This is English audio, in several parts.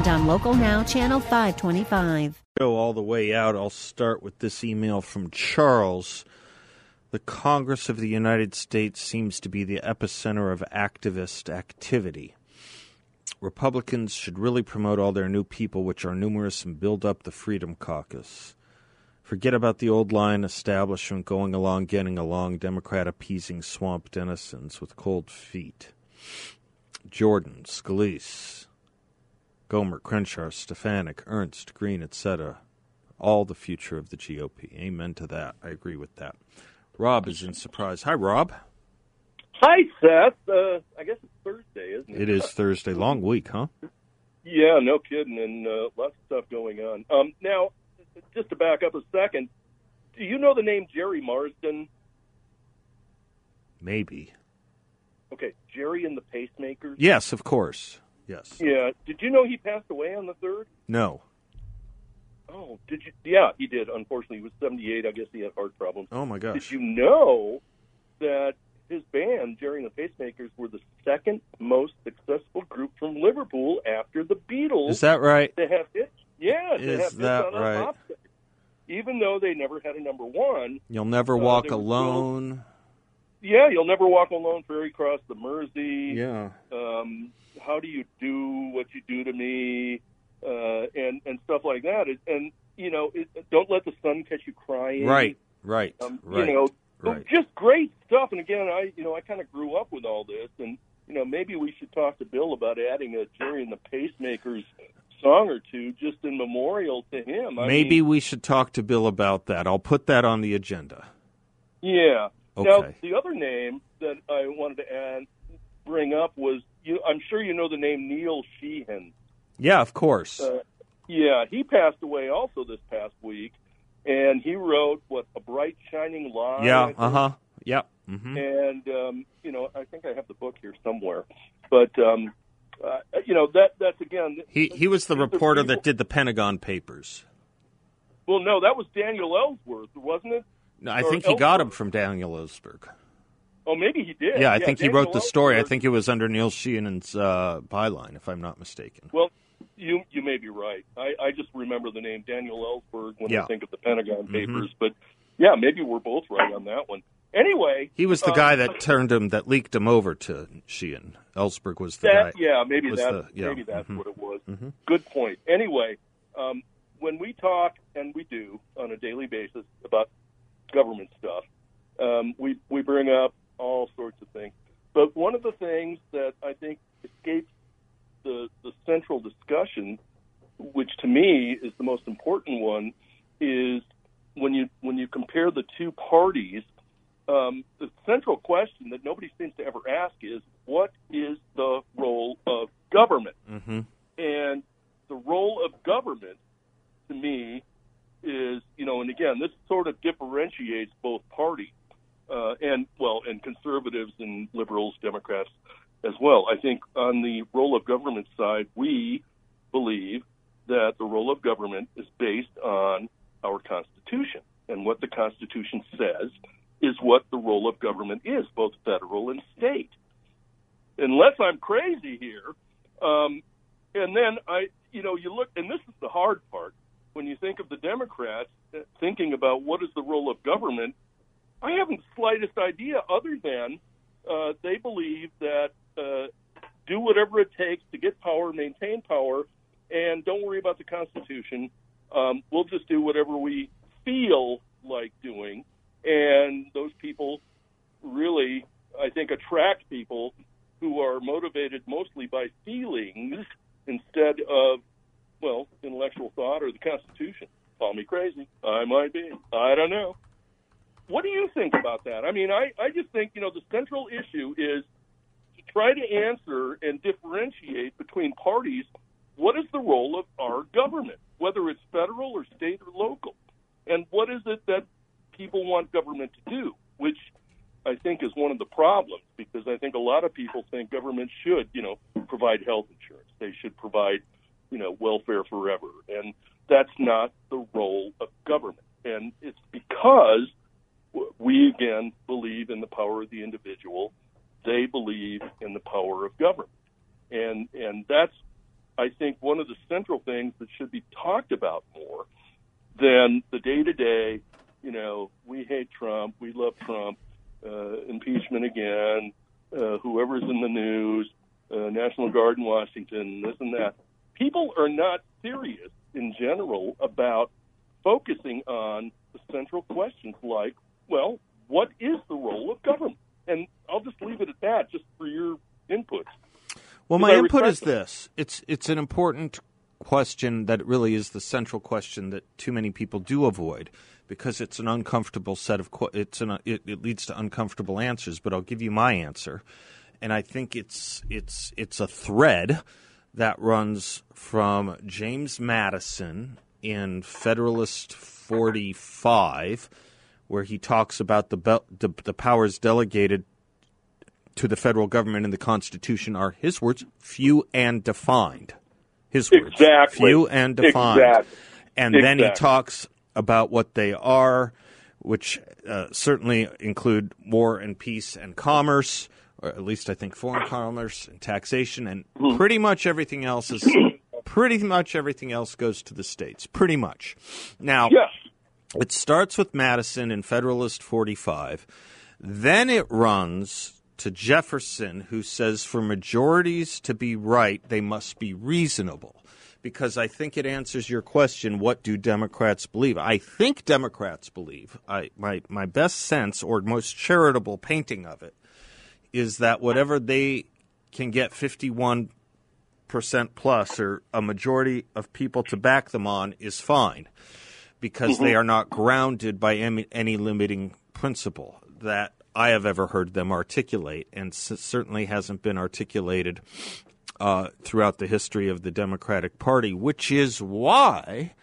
and on Local Now, Channel 525 go all the way out, I'll start with this email from Charles. The Congress of the United States seems to be the epicenter of activist activity. Republicans should really promote all their new people, which are numerous, and build up the Freedom Caucus. Forget about the old line establishment going along, getting along, Democrat appeasing swamp denizens with cold feet. Jordan, Scalise, Gohmert, Crenshaw, Stefanik, Ernst, Green, etc. All the future of the GOP. Amen to that. I agree with that. Rob is in surprise. Hi, Rob. Hi, Seth. Uh, I guess it's Thursday, isn't it? It is Thursday. Long week, huh? Yeah, no kidding, and uh, lots of stuff going on. Um, now, just to back up a second, do you know the name Gerry Marsden? Maybe. Okay, Gerry and the Pacemakers. Yes, of course. Yes. Yeah. Did you know he passed away on the third? No. Oh, did you? Yeah, he did. Unfortunately, he was 78. I guess he had heart problems. Oh my gosh. Did you know that his band, Gerry and the Pacemakers, were the second most successful group from Liverpool after the Beatles? Is that right? To have hits. Yeah, Is have that right? a pop star. Even though they never had a number one. You'll never Uh, walk alone. Yeah, you'll never walk alone. Ferry cross the Mersey. Yeah. um, how do you do what you do to me, uh, and and stuff like that. It, and you know, it, don't let the sun catch you crying. Right. Right. Um, right. You know, right. just great stuff. And again, I you know I kind of grew up with all this, and you know maybe we should talk to Bill about adding a Gerry and the Pacemakers song or two just in memorial to him. I Maybe mean, we should talk to Bill about that. I'll put that on the agenda. yeah. Now the other name that I wanted to add bring up was you. I'm sure you know the name Neil Sheehan. Yeah, of course. Uh, yeah, he passed away also this past week, and he wrote what a bright shining light. yeah. Uh huh. Yeah. hmm And um, you know, I think I have the book here somewhere, but um, uh, you know that that's again. He he was the reporter people- that did the Pentagon Papers. Well, no, that was Daniel Ellsworth, wasn't it? No, I think he got him from Daniel Ellsberg. Oh, maybe he did. Yeah, I think he wrote the story. I think it was under Neil Sheehan's uh, byline, if I'm not mistaken. Well, you you may be right. I, I just remember the name Daniel Ellsberg when Yeah. I think of the Pentagon Mhm. Papers, but yeah, maybe we're both right on that one. Anyway, He was the uh, guy that turned him, that leaked him over to Sheehan. Ellsberg was the that, guy. yeah, maybe was that the- yeah, maybe that's mhm. what it was. Mhm. Good point. Anyway, um, when we talk, and we do on a daily basis about government stuff, um, we we bring up all sorts of things. But one of the things that I think escapes the the central discussion, which to me is the most important one, is when you when you compare the two parties. Um, the central question that nobody seems to ever ask is, what is the role of government? hmm And the role of government, to me, is you know, and again, this sort of differentiates both parties, uh, and well, and conservatives and liberals, Democrats as well. I think on the role of government side, we believe that the role of government is based on our Constitution, and what the Constitution says is what the role of government is, both federal and state. Unless I'm crazy here, um, and then I, you know, you look, and this is the hard part when you think of the Democrats uh, thinking about what is the role of government. I haven't the slightest idea, other than uh, they believe that uh, do whatever it takes to get power, maintain power, and don't worry about the Constitution. Um, we'll just do whatever we feel like doing, and those people really, I think, attract people who are motivated mostly by feelings instead of, well, intellectual thought or the Constitution. Call me crazy. I might be. I don't know. What do you think about that? I mean, I, I just think, you know, the central issue is to try to answer and differentiate between parties what is the role of our government, whether it's federal or state or local, and what is it that people want government to do, which I think is one of the problems because I think a lot of people think government should, you know, provide health insurance. They should provide, you know, welfare forever. And that's not the role of government. And it's because we again believe in the power of the individual. They believe in the power of government. And and that's I think one of the central things that should be talked about more than the day to day, you know, we hate Trump, we love Trump uh, impeachment again, uh, whoever's in the news, uh, National Guard in Washington, this and that. People are not serious in general about focusing on the central questions like, well, what is the role of government? And I'll just leave it at that, just for your input. Well, my input is this: it's it's an important question that really is the central question that too many people do avoid because it's an uncomfortable set of it's an it, it leads to uncomfortable answers. But I'll give you my answer, and I think it's it's it's a thread that runs from James Madison in Federalist 45, where he talks about the, the, the powers delegated to the federal government in the Constitution are his words, few and defined. His words, exactly. few and defined. Exactly. And exactly. then he talks about what they are, which uh, certainly include war and peace and commerce, or at least I think foreign commerce and taxation, and Hmm. pretty much everything else is pretty much everything else goes to the states. Pretty much. Now, yes. it starts with Madison in Federalist 45. Then it runs to Jefferson, who says for majorities to be right, they must be reasonable. Because I think it answers your question what do Democrats believe? I think Democrats believe, I, my, my best sense or most charitable painting of it is that whatever they can get 51% plus or a majority of people to back them on is fine because they are not grounded by any, any limiting principle that I have ever heard them articulate, and certainly hasn't been articulated uh, throughout the history of the Democratic Party, which is why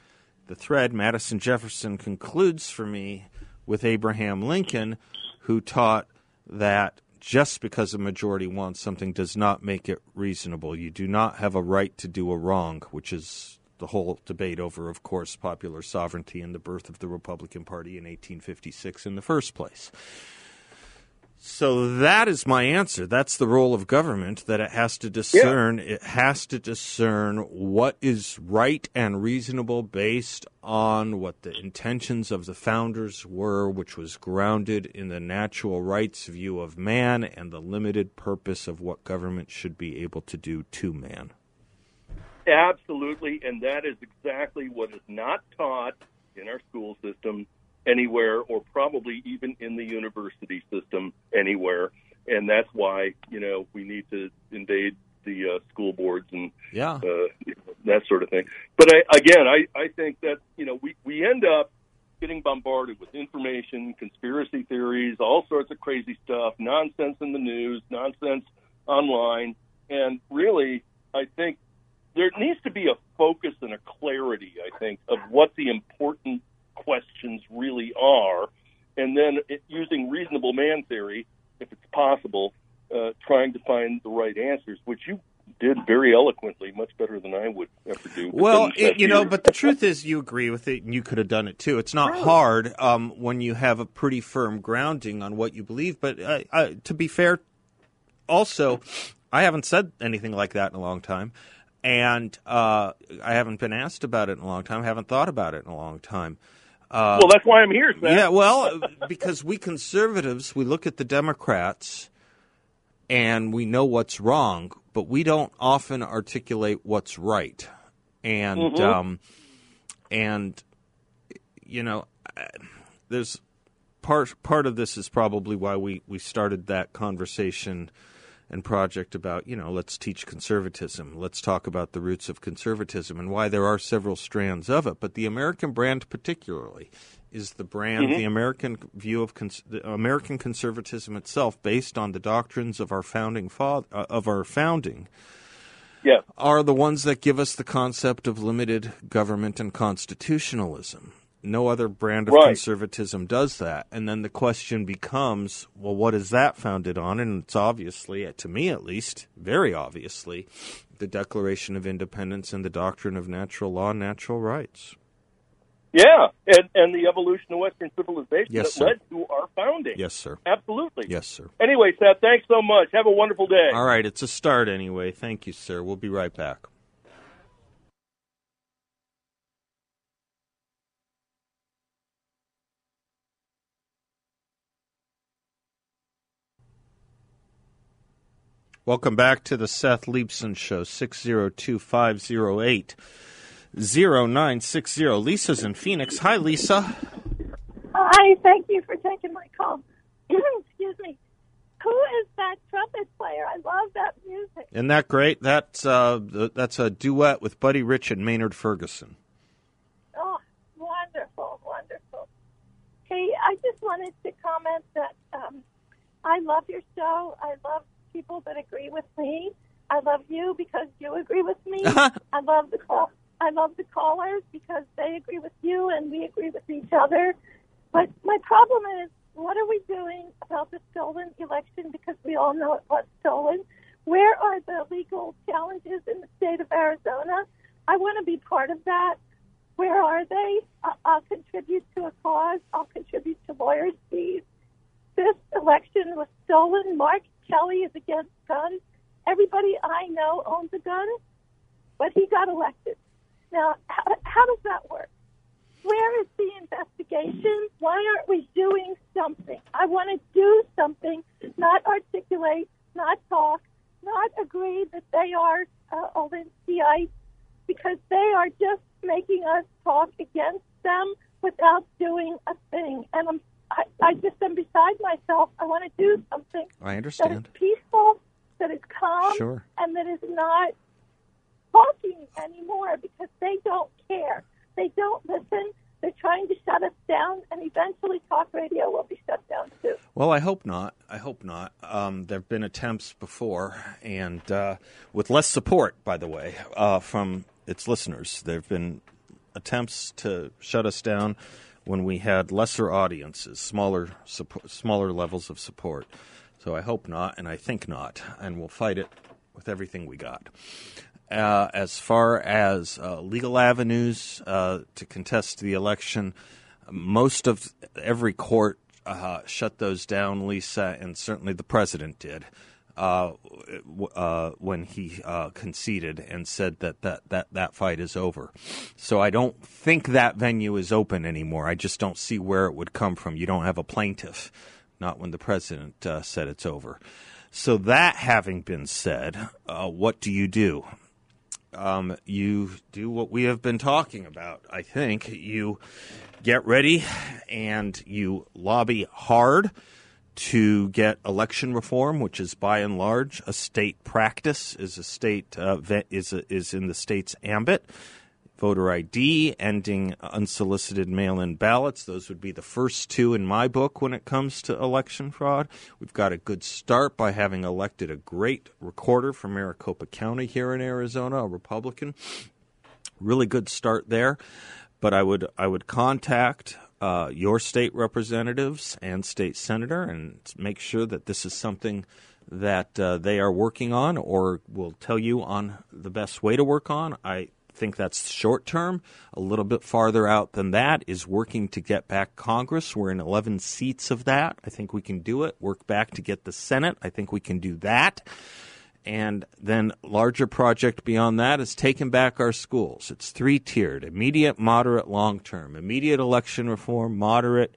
the thread Madison Jefferson concludes for me with Abraham Lincoln, who taught that just because a majority wants something does not make it reasonable. You do not have a right to do a wrong, which is the whole debate over, of course, popular sovereignty and the birth of the Republican Party in 1856 in the first place. So that is my answer. That's the role of government that it has to discern. Yeah. It has to discern what is right and reasonable based on what the intentions of the founders were, which was grounded in the natural rights view of man and the limited purpose of what government should be able to do to man. Absolutely, and that is exactly what is not taught in our school system anywhere or probably even in the university system anywhere. And that's why you know we need to invade the uh, school boards and yeah. uh, that sort of thing. But I, again I, I think that you know we, we end up getting bombarded with information conspiracy theories all sorts of crazy stuff nonsense in the news nonsense online. And really I think there needs to be a focus and a clarity I think of what the important questions really are, and then it, using reasonable man theory, if it's possible, uh, trying to find the right answers, which you did very eloquently, much better than I would ever do. Well, it, you know, but the truth is, you agree with it, and you could have done it too. It's not really? hard um, when you have a pretty firm grounding on what you believe. But uh, uh, to be fair, also, I haven't said anything like that in a long time. And uh, I haven't been asked about it in a long time. I haven't thought about it in a long time. Uh, well, that's why I'm here, Seth. Yeah, well, because we conservatives, we look at the Democrats and we know what's wrong, but we don't often articulate what's right. And mm-hmm. um, and you know, there's part part of this is probably why we we started that conversation and project about, you know, let's teach conservatism. Let's talk about the roots of conservatism and why there are several strands of it. But the American brand, particularly, is the brand, mm-hmm. the American view of cons- American conservatism itself, based on the doctrines of our founding father, uh, of our founding. Yes. are the ones that give us the concept of limited government and constitutionalism. No other brand of Right. conservatism does that. And then the question becomes, well, what is that founded on? And it's obviously, uh, to me at least, very obviously, the Declaration of Independence and the doctrine of natural law and natural rights. Yeah, and and the evolution of Western civilization Yes, that sir. led to our founding. Yes, sir. Absolutely. Yes, sir. Anyway, Seth, thanks so much. Have a wonderful day. All right, it's a start anyway. Thank you, sir. We'll be right back. Welcome back to the Seth Leibsohn Show, 602 508 0960. Lisa's in Phoenix. Hi, Lisa. Hi, thank you for taking my call. Excuse me. Who is that trumpet player? I love that music. Isn't that great? That's, uh, that's a duet with Buddy Rich and Maynard Ferguson. Oh, wonderful, wonderful. Hey, I just wanted to comment that um, I love your show. I love people that agree with me. I love you because you agree with me. Uh-huh. I love the call. I love the callers because they agree with you and we agree with each other. But my problem is, what are we doing about the stolen election? Because we all know it was stolen. Where are the legal challenges in the state of Arizona? I want to be part of that. Where are they? I'll contribute to a cause. I'll contribute to lawyers' fees. This election was stolen. Mark Kelly is against guns. Everybody I know owns a gun, but he got elected. Now, how, how does that work? Where is the investigation? Why aren't we doing something? I want to do something, not articulate, not talk, not agree that they are uh, Olympia because they are just making us talk against them without doing a thing. And I'm, I, I just am beside myself. I want to do something I that is understand. peaceful, that is calm, Sure. and that is not talking anymore because they don't care. They don't listen. They're trying to shut us down, and eventually talk radio will be shut down too. Well, I hope not. I hope not. Um, there have been attempts before, and uh, with less support, by the way, uh, from its listeners. There have been attempts to shut us down when we had lesser audiences, smaller, support, smaller levels of support. So I hope not, and I think not, and we'll fight it with everything we got. Uh, as far as uh, legal avenues uh, to contest the election, most of every court uh, shut those down, Lisa, and certainly the president did uh, uh, when he uh, conceded and said that, that, that that fight is over. So I don't think that venue is open anymore. I just don't see where it would come from. You don't have a plaintiff, not when the president uh, said it's over. So that having been said, uh, what do you do? um, you do what we have been talking about. I think you get ready and you lobby hard to get election reform, which is by and large a state practice, is a state uh, is a, is in the state's ambit. Voter ID, ending unsolicited mail-in ballots; those would be the first two in my book when it comes to election fraud. We've got a good start by having elected a great recorder from Maricopa County here in Arizona, a Republican. Really good start there, but I would I would contact uh, your state representatives and state senator and make sure that this is something that uh, they are working on or will tell you on the best way to work on. I think that's short term. A little bit farther out than that is working to get back Congress. We're in 11 seats of that. I think we can do it. Work back to get the Senate. I think we can do that. And then larger project beyond that is taking back our schools. It's three tiered: immediate, moderate, long term. Immediate election reform, moderate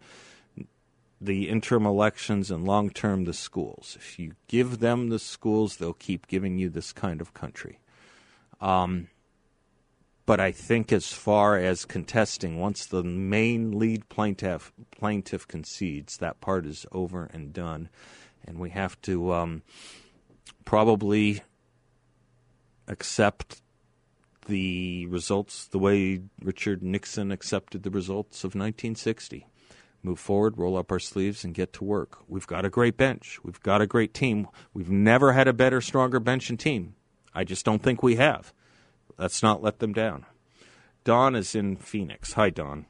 the interim elections, and long term the schools. If you give them the schools, they'll keep giving you this kind of country. Um, but I think as far as contesting, once the main lead plaintiff plaintiff concedes, that part is over and done, and we have to um, probably accept the results the way Richard Nixon accepted the results of 1960. Move forward, roll up our sleeves, and get to work. We've got a great bench. We've got a great team. We've never had a better, stronger bench and team. I just don't think we have. Let's not let them down. Don is in Phoenix. Hi, Don.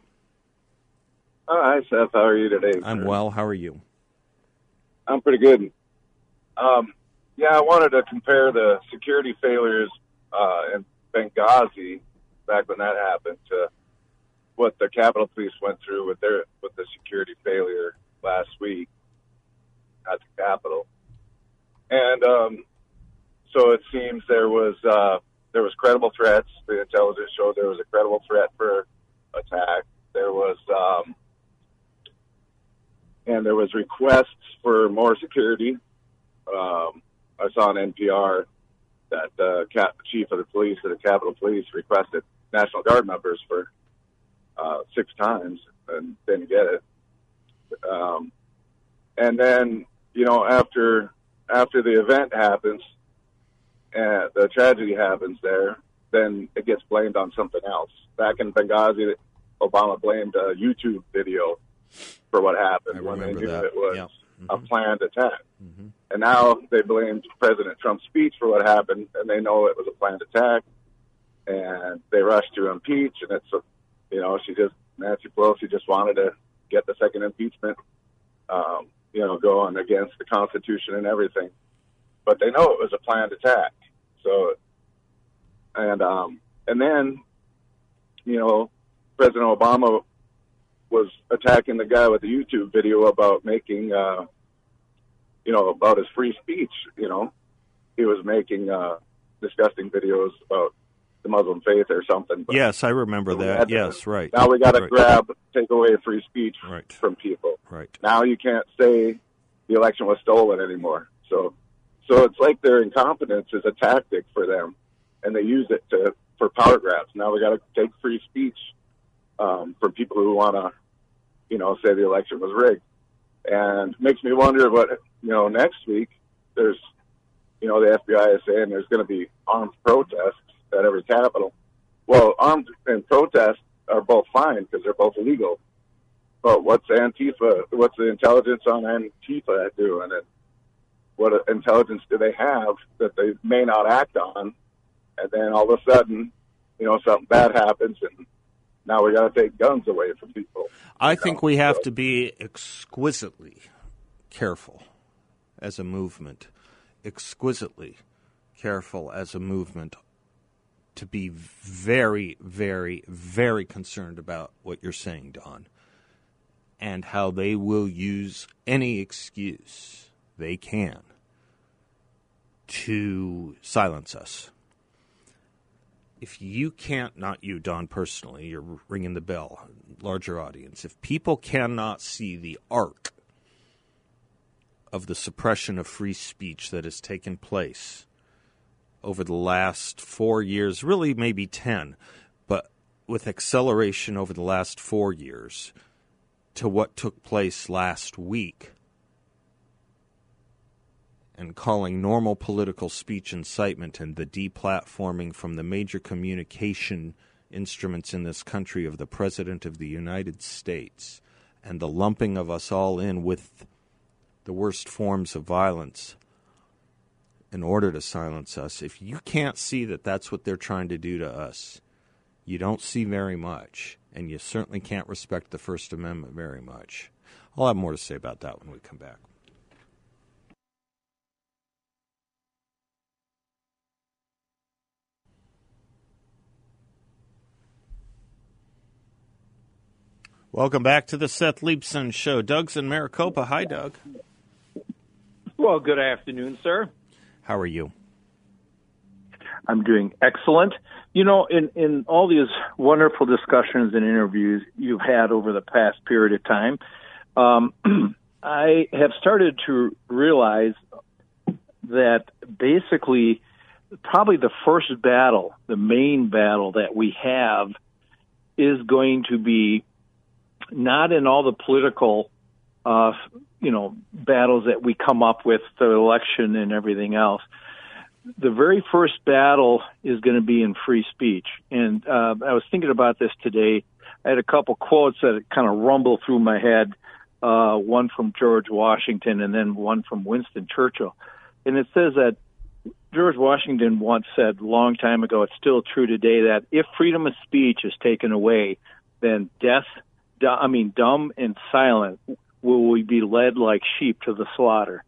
Hi, Seth. How are you today? I'm well. How are you? I'm pretty good. Um, yeah, I wanted to compare the security failures uh, in Benghazi back when that happened to what the Capitol Police went through with their with the security failure last week at the Capitol. And um, so it seems there was uh, there was credible threats. The intelligence showed there was a credible threat for attack. There was um, and there was requests for more security. Um, I saw on NPR that the cap- chief of the police of the Capitol Police requested National Guard members for uh, six times and didn't get it. Um, and then, you know, after after the event happens and the tragedy happens there, then it gets blamed on something else. Back in Benghazi, Obama blamed a YouTube video for what happened I when they knew that. it was Yep. A Mhm. planned attack. Mhm. And now they blamed President Trump's speech for what happened, and they know it was a planned attack. And they rushed to impeach, and it's, a, you know, she just Nancy Pelosi just wanted to get the second impeachment, um, you know, going against the Constitution and everything. But they know it was a planned attack. So, and um, and then, you know, President Obama was attacking the guy with the YouTube video about making. Uh, you know, about his free speech. You know, he was making uh, disgusting videos about the Muslim faith or something. But Yes, I remember that. to- Yes, right. now we got to Right. grab, take away free speech Right. from people. Right. Now you can't say the election was stolen anymore. So, so it's like their incompetence is a tactic for them, and they use it to for power grabs. Now we got to take free speech um, from people who want to, you know, say the election was rigged, and makes me wonder what you know next week. There's, you know, the FBI is saying there's going to be armed protests at every capital. Well, armed and protests are both fine because they're both illegal. But what's Antifa? What's the intelligence on Antifa doing? And what intelligence do they have that they may not act on? And then all of a sudden, you know, something bad happens, and now we got to take guns away from people. I think we have to be exquisitely careful as a movement, exquisitely careful as a movement to be very, very, very concerned about what you're saying, Don, and how they will use any excuse they can to silence us. If you can't, not you, Don, personally, you're ringing the bell, larger audience, if people cannot see the arc of the suppression of free speech that has taken place over the last four years, really maybe 10, but with acceleration over the last four years to what took place last week, and calling normal political speech incitement and the deplatforming from the major communication instruments in this country of the President of the United States and the lumping of us all in with the worst forms of violence in order to silence us. If you can't see that that's what they're trying to do to us, you don't see very much, and you certainly can't respect the First Amendment very much. I'll have more to say about that when we come back. Welcome back to the Seth Leibsohn Show. Doug's in Maricopa. Hi, Doug. Well, good afternoon, sir. How are you? I'm doing excellent. You know, in, in all these wonderful discussions and interviews you've had over the past period of time, um, I have started to realize that basically, probably the first battle, the main battle that we have, is going to be not in all the political, uh, you know, battles that we come up with, the election and everything else. The very first battle is going to be in free speech. And uh, I was thinking about this today. I had a couple quotes that kind of rumble through my head. Uh, one from George Washington and then one from Winston Churchill. And it says that George Washington once said long time ago, it's still true today, that if freedom of speech is taken away, then death, I mean, dumb and silent will we be led like sheep to the slaughter.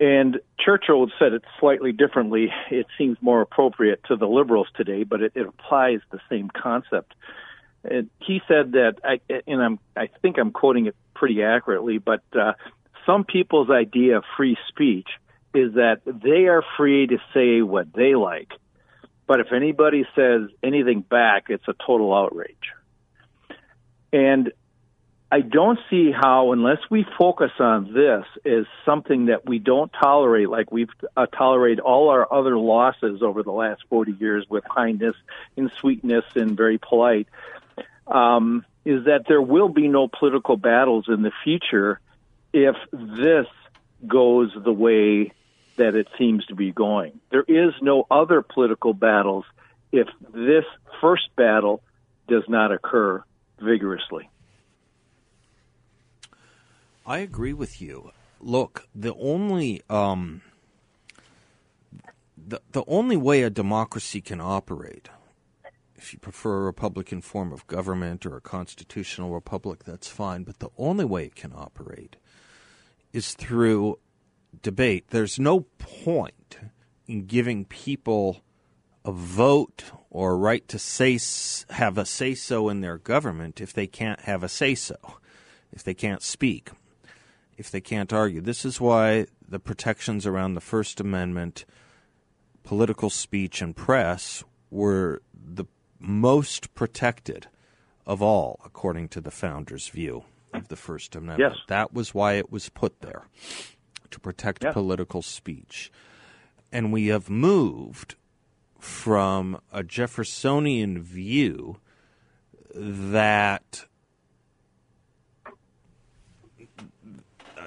And Churchill said it slightly differently. It seems more appropriate to the liberals today, but it, it applies the same concept. And he said that, I, and I'm, I think I'm quoting it pretty accurately, but uh, some people's idea of free speech is that they are free to say what they like. But if anybody says anything back, it's a total outrage. And I don't see how, unless we focus on this as something that we don't tolerate, like we've uh, tolerated all our other losses over the last 40 years with kindness and sweetness and very polite, um, is that there will be no political battles in the future if this goes the way that it seems to be going. There is no other political battles if this first battle does not occur vigorously. I agree with you. Look, the only um, the the only way a democracy can operate, if you prefer a republican form of government or a constitutional republic, that's fine. But the only way it can operate is through debate. There's no point in giving people a vote or a right to say have a say so in their government if they can't have a say so, if they can't speak, if they can't argue. This is why the protections around the First Amendment, political speech, and press were the most protected of all, according to the founders' view of the First Amendment. Yes. That was why it was put there to protect political speech. And we have moved from a Jeffersonian view that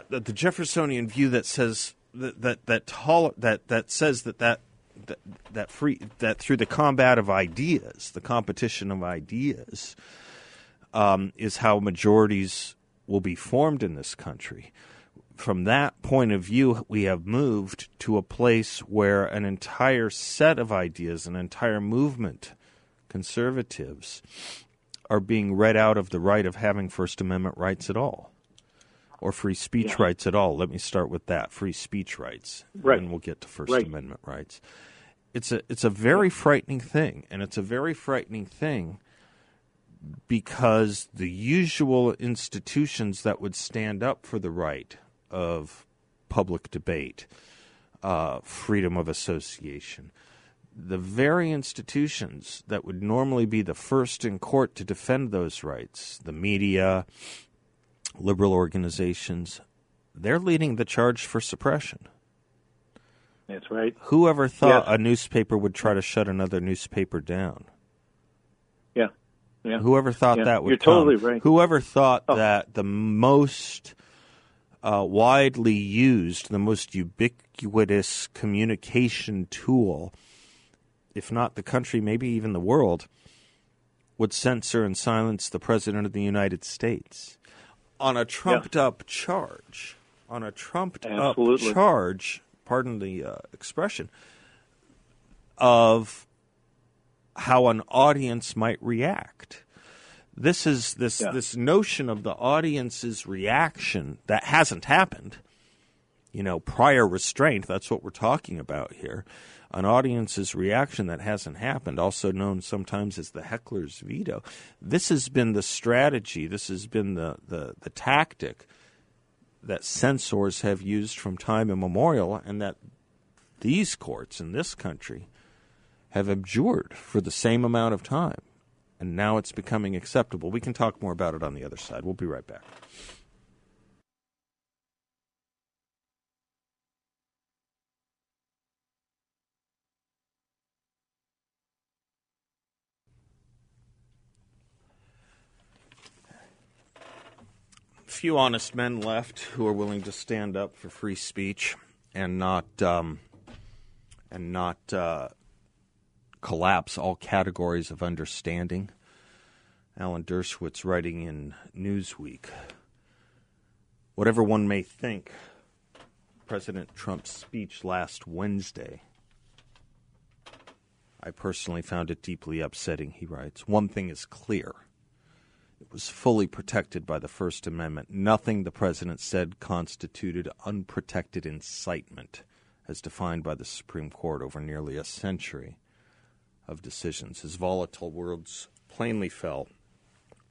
the Jeffersonian view that says that that that that, that says that that, that free that through the combat of ideas, the competition of ideas, um, is how majorities will be formed in this country. From that point of view, we have moved to a place where an entire set of ideas, an entire movement, conservatives, are being read out of the right of having First Amendment rights at all or free speech yeah. rights at all. Let me start with that free speech rights, right. and we'll get to First right. Amendment rights. It's a it's a very frightening thing, and it's a very frightening thing because the usual institutions that would stand up for the right of public debate, uh, freedom of association, the very institutions that would normally be the first in court to defend those rights, the media, liberal organizations, they're leading the charge for suppression. That's right. Whoever thought a newspaper would try to shut another newspaper down? Yeah. Yeah. Whoever thought yeah. that would You're come? totally right. Whoever thought oh. that the most uh, widely used, the most ubiquitous communication tool, if not the country, maybe even the world, would censor and silence the President of the United States on a trumped yeah. up charge. On a trumped Absolutely. up charge, pardon the uh, expression, of how an audience might react. This is this yeah. this notion of the audience's reaction that hasn't happened. You know, prior restraint, that's what we're talking about here. An audience's reaction that hasn't happened, also known sometimes as the heckler's veto. This has been the strategy, this has been the, the, the tactic that censors have used from time immemorial, and that these courts in this country have abjured for the same amount of time. And now it's becoming acceptable. We can talk more about it on the other side. We'll be right back. few honest men left who are willing to stand up for free speech and not um, and not uh, collapse all categories of understanding. Alan Dershowitz writing in Newsweek. Whatever one may think President Trump's speech last Wednesday. I personally found it deeply upsetting, he writes. One thing is clear it was fully protected by the First Amendment. Nothing the president said constituted unprotected incitement, as defined by the Supreme Court over nearly a century of decisions. His volatile words plainly fell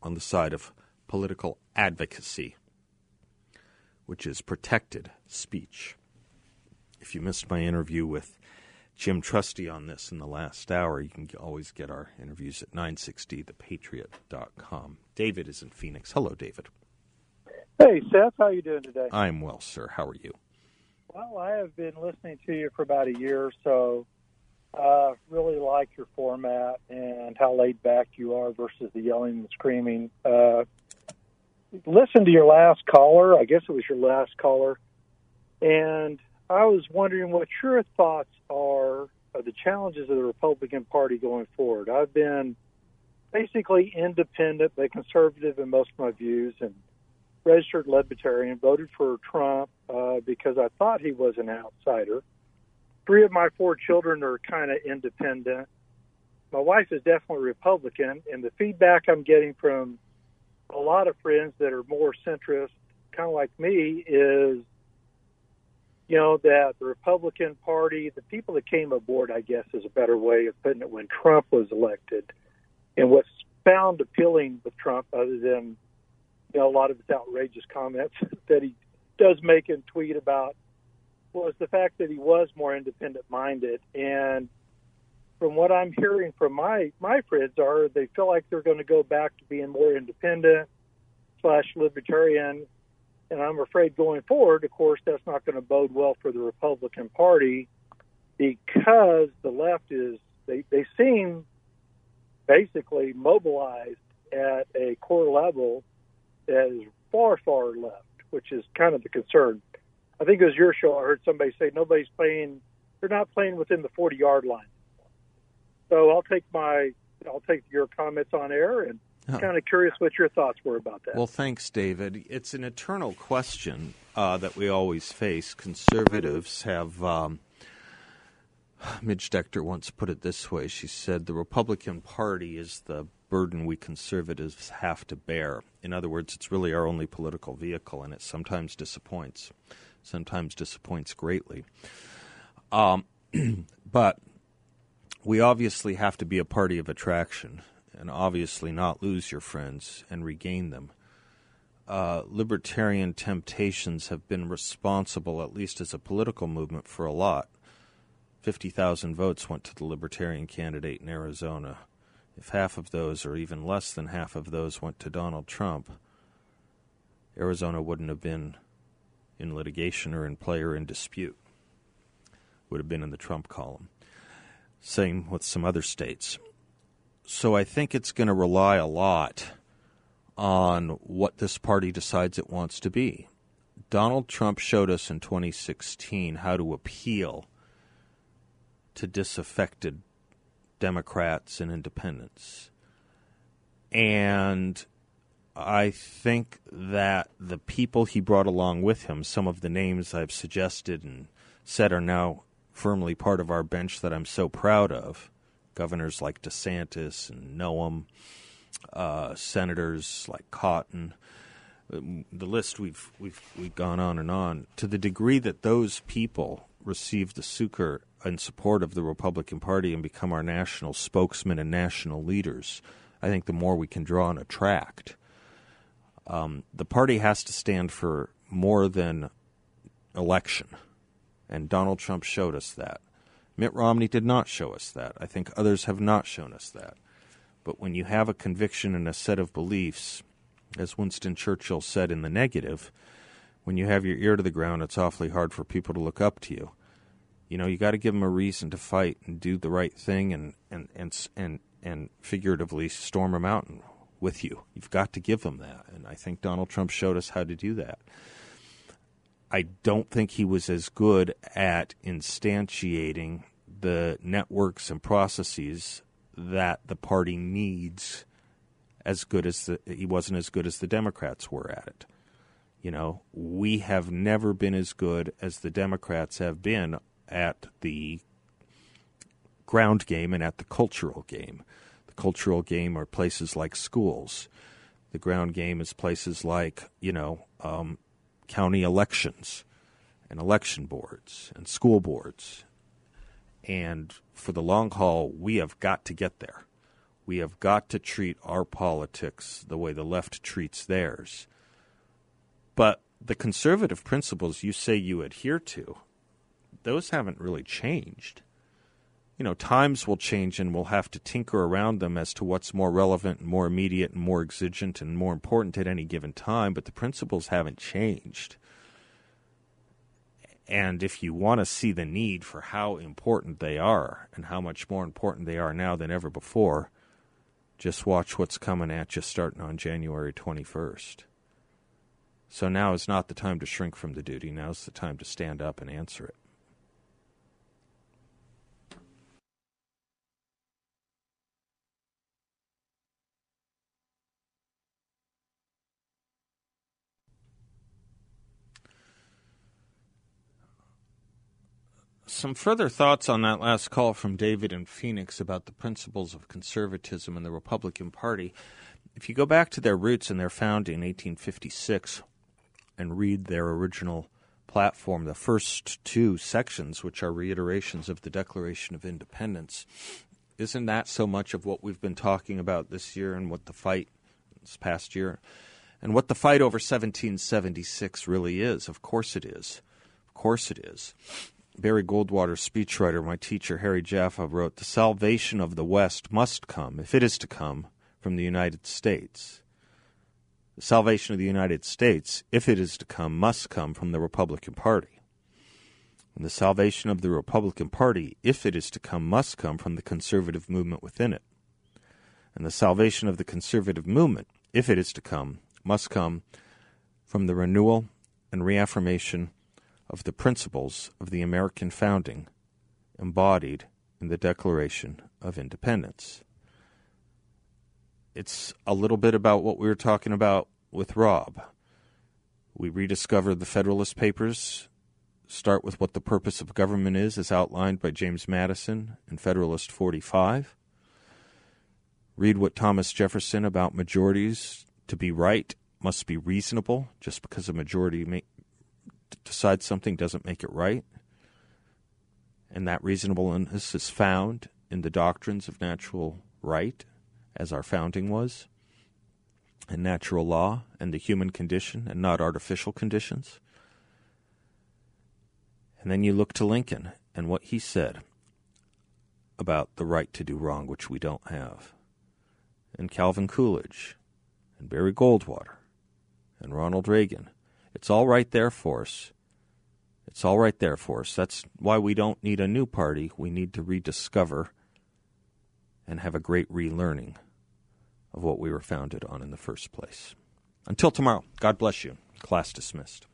on the side of political advocacy, which is protected speech. If you missed my interview with Jim Trusty on this in the last hour, you can always get our interviews at 960thepatriot.com. David is in Phoenix. Hello, David. Hey, Seth. How are you doing today? I'm well, sir. How are you? Well, I have been listening to you for about a year or so. Uh, really like your format and how laid back you are versus the yelling and screaming. Uh, listen to your last caller. I guess it was your last caller. And I was wondering what your thoughts are of the challenges of the Republican Party going forward. I've been basically independent but conservative in most of my views and registered libertarian, voted for Trump uh, because I thought he was an outsider. Three of my four children are kind of independent. My wife is definitely Republican, and the feedback I'm getting from a lot of friends that are more centrist, kind of like me, is you know that the Republican Party, the people that came aboard, I guess, is a better way of putting it, when Trump was elected, and what's found appealing with Trump, other than you know a lot of his outrageous comments that he does make and tweet about, was the fact that he was more independent minded and from what I'm hearing from my my friends are they feel like they're going to go back to being more independent slash libertarian, and I'm afraid going forward, of course, that's not going to bode well for the Republican Party because the left is they they seem basically mobilized at a core level that is far far left, which is kind of the concern. I think it was your show. I heard somebody say nobody's playing. They're not playing within the 40 yard line. So I'll take my I'll take your comments on air and oh. kind of curious what your thoughts were about that. Well, thanks, David. It's an eternal question uh, that we always face. Conservatives have. Um, Midge Decter once put it this way. She said, The Republican Party is the burden we conservatives have to bear. In other words, it's really our only political vehicle, and it sometimes disappoints, sometimes disappoints greatly. Um, but we obviously have to be a party of attraction and obviously not lose your friends and regain them. Uh, libertarian temptations have been responsible, at least as a political movement, for a lot. 50,000 votes went to the Libertarian candidate in Arizona. If half of those, or even less than half of those, went to Donald Trump, Arizona wouldn't have been in litigation or in play or in dispute. Would have been in the Trump column. Same with some other states. So I think it's going to rely a lot on what this party decides it wants to be. Donald Trump showed us in 2016 how to appeal to disaffected Democrats and independents. And I think that the people he brought along with him, some of the names I've suggested and said are now firmly part of our bench that I'm so proud of. Governors like DeSantis and Noem, uh, senators like Cotton. Um, the list we've we've we've gone on and on. To the degree that those people receive the succor and support of the Republican Party and become our national spokesmen and national leaders, I think the more we can draw and attract. Um, the party has to stand for more than election. And Donald Trump showed us that. Mitt Romney did not show us that. I think others have not shown us that. But when you have a conviction and a set of beliefs, as Winston Churchill said in the negative, when you have your ear to the ground, it's awfully hard for people to look up to you. You know, you got to give them a reason to fight and do the right thing and, and, and, and, and figuratively storm a mountain with you. You've got to give them that. And I think Donald Trump showed us how to do that. I don't think he was as good at instantiating the networks and processes that the party needs as good as the, he wasn't as good as the Democrats were at it. You know, we have never been as good as the Democrats have been at the ground game and at the cultural game. Cultural game are places like schools. The ground game is places like, you know, um, county elections and election boards and school boards. And for the long haul, we have got to get there. We have got to treat our politics the way the left treats theirs. But the conservative principles you say you adhere to, those haven't really changed. You know, times will change and we'll have to tinker around them as to what's more relevant and more immediate and more exigent and more important at any given time, but the principles haven't changed. And if you want to see the need for how important they are and how much more important they are now than ever before, just watch what's coming at you starting on January 21st. So now is not the time to shrink from the duty. Now is the time to stand up and answer it. Some further thoughts on that last call from David in Phoenix about the principles of conservatism in the Republican Party. If you go back to their roots and their founding in 1856, and read their original platform, the first two sections, which are reiterations of the Declaration of Independence, isn't that so much of what we've been talking about this year and what the fight this past year and what the fight over 1776 really is? Of course it is. Of course it is. Barry Goldwater's speechwriter, my teacher Harry Jaffa, wrote The salvation of the West must come, if it is to come, from the United States. The salvation of the United States, if it is to come, must come from the Republican Party. And the salvation of the Republican Party, if it is to come, must come from the conservative movement within it. And the salvation of the conservative movement, if it is to come, must come from the renewal and reaffirmation of the principles of the American founding embodied in the Declaration of Independence it's a little bit about what we were talking about with Rob. We rediscover the Federalist Papers, start with what the purpose of government is, as outlined by James Madison in Federalist 45. Read what Thomas Jefferson about majorities to be right must be reasonable. Just because a majority may, decides something doesn't make it right. And that reasonableness is found in the doctrines of natural right as our founding was, and natural law and the human condition and not artificial conditions. And then you look to Lincoln and what he said about the right to do wrong, which we don't have, and Calvin Coolidge, and Barry Goldwater, and Ronald Reagan. It's all right there for us. It's all right there for us. That's why we don't need a new party. We need to rediscover and have a great relearning of what we were founded on in the first place. Until tomorrow, God bless you. Class dismissed.